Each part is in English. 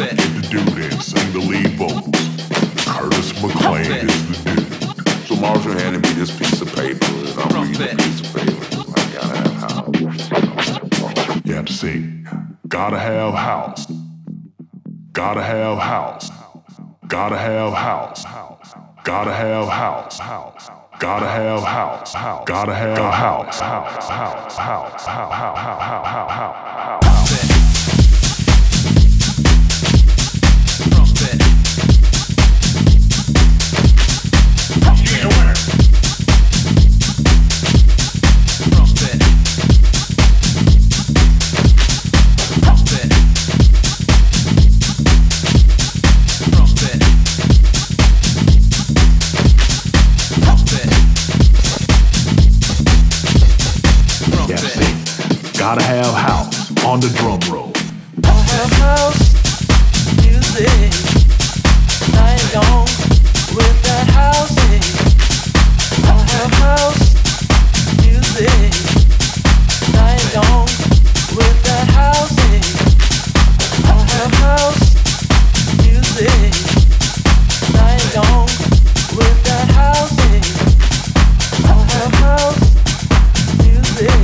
Set. Did the dude and sang the lead vocals. Curtis McClain is the dude. So Marshall handed me this piece of paper, and I'm From reading the piece of paper. I gotta have house. You have to see. Gotta have house. Gotta have house. Gotta have house. Gotta have house. House. Gotta have house. House. Gotta have house. House. House. House. House. House. House. House. House. House. on the drum roll. I have house music. With that. I have house music. With that. I have house music. With that. I have house music.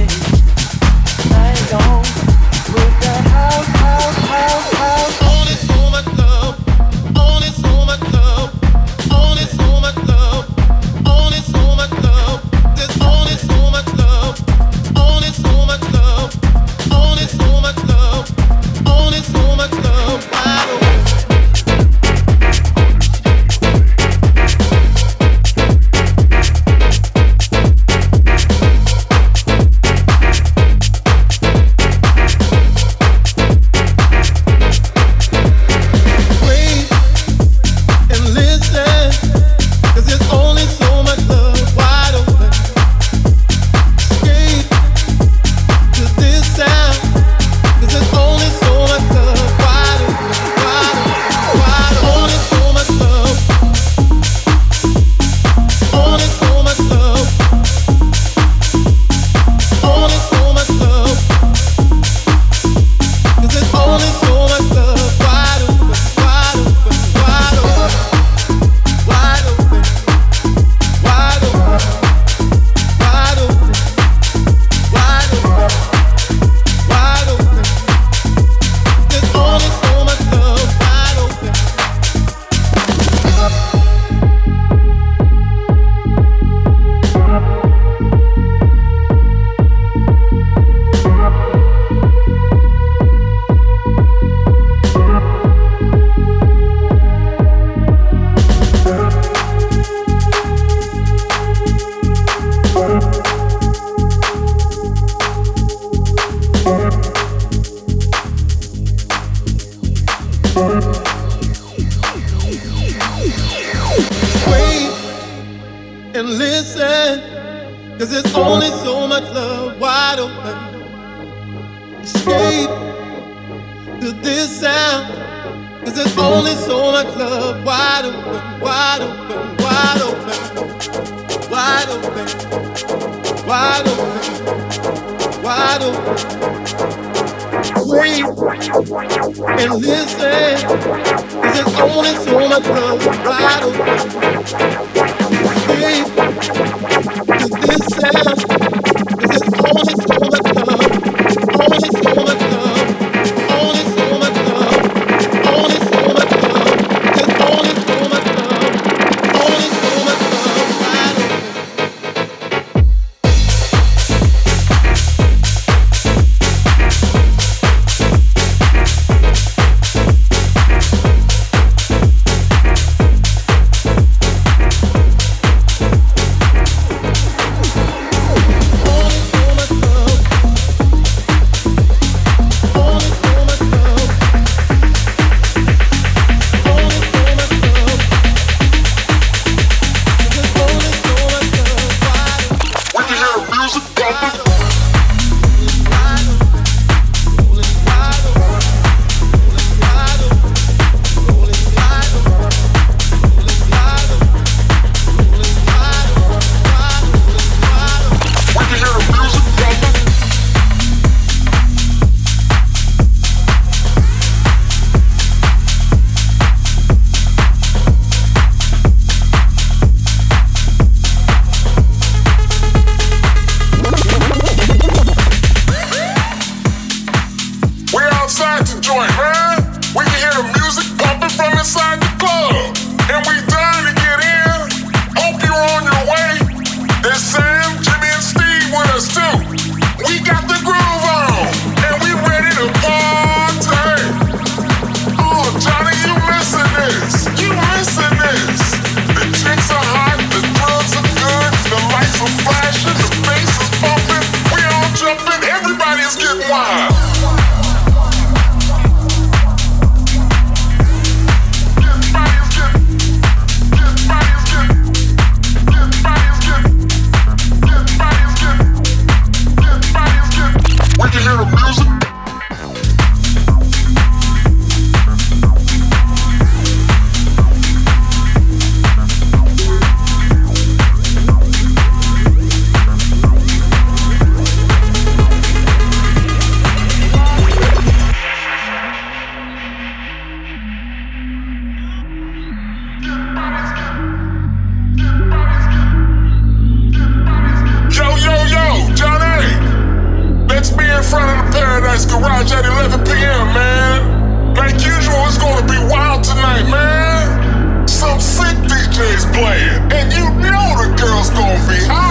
Gonna be hot.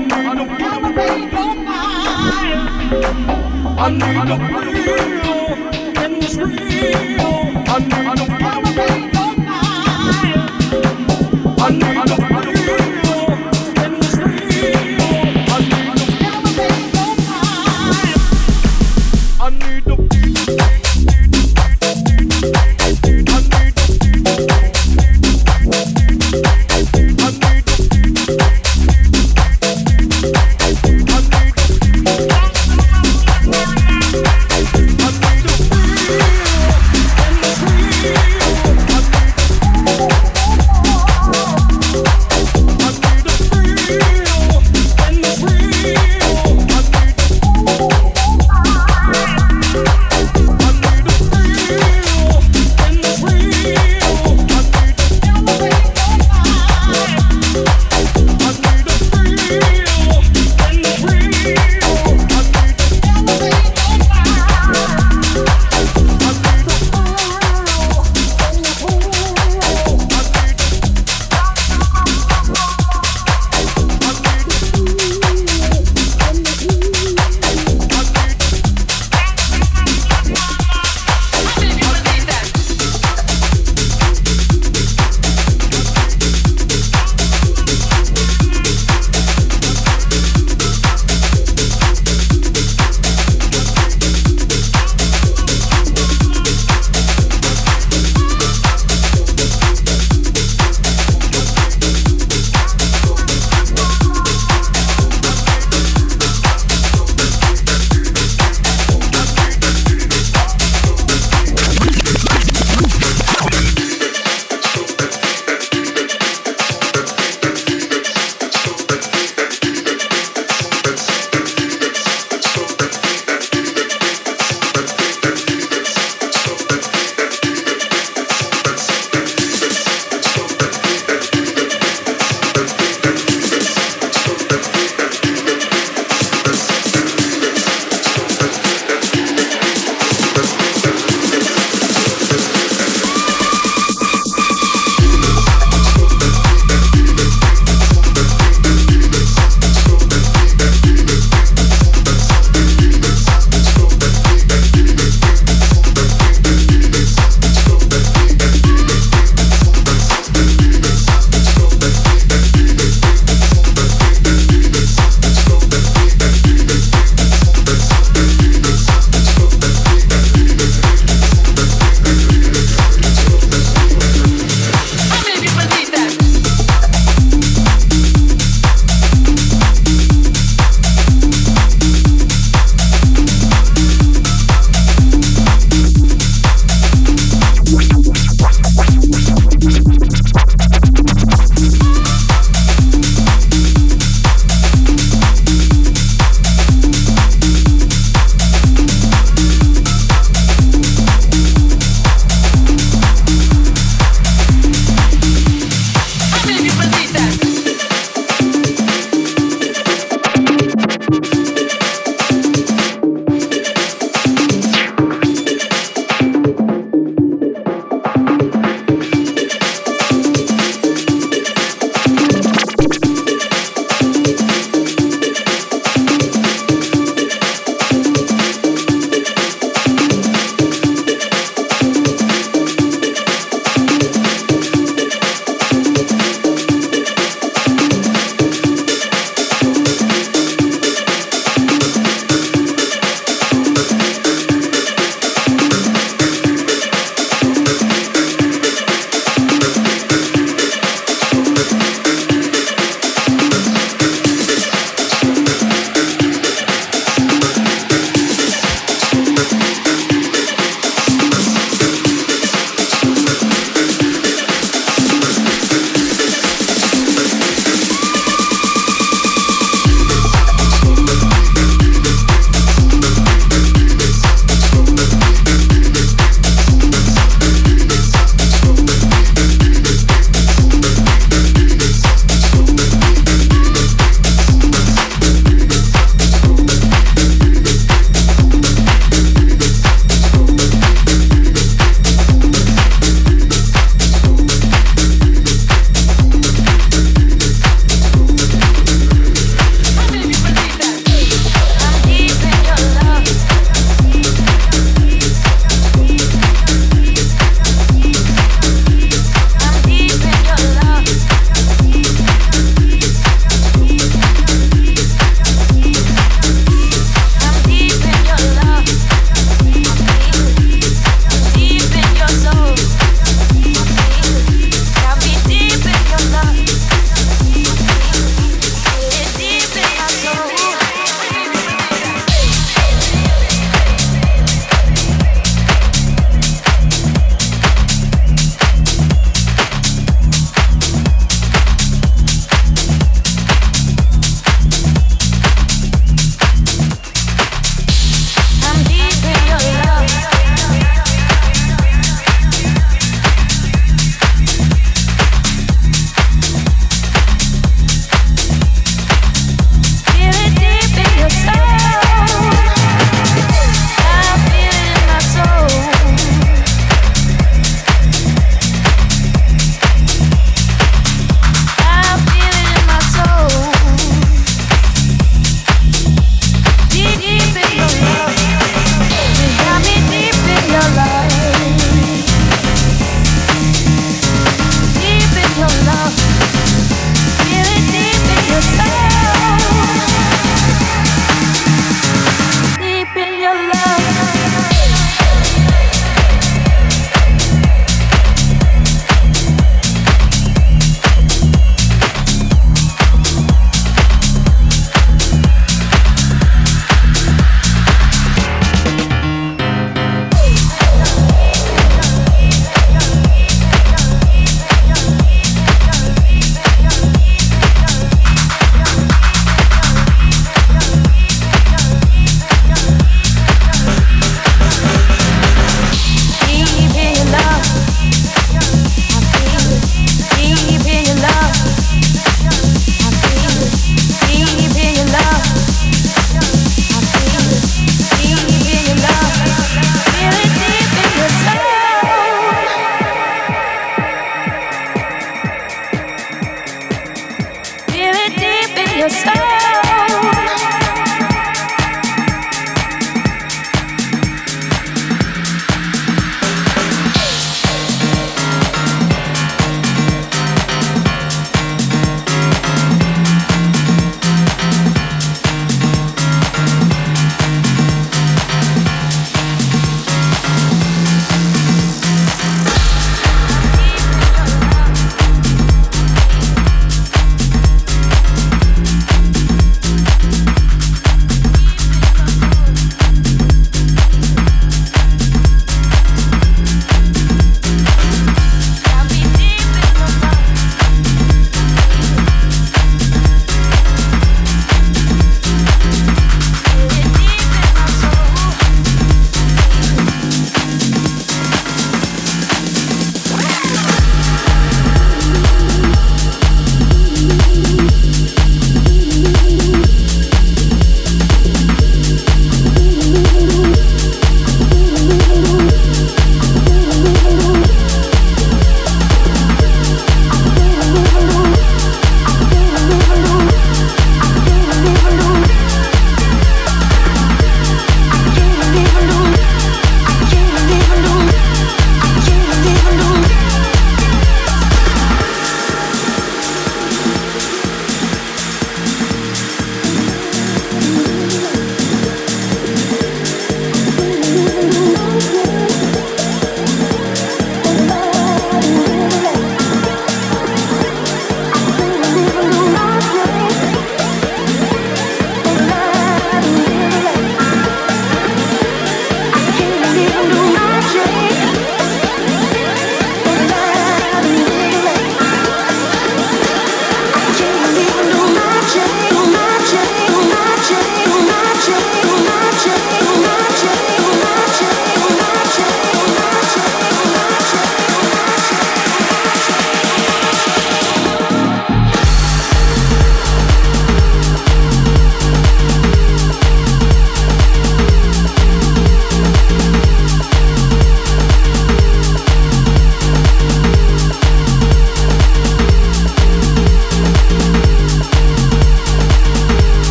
Need to elevate your mind. I need to feel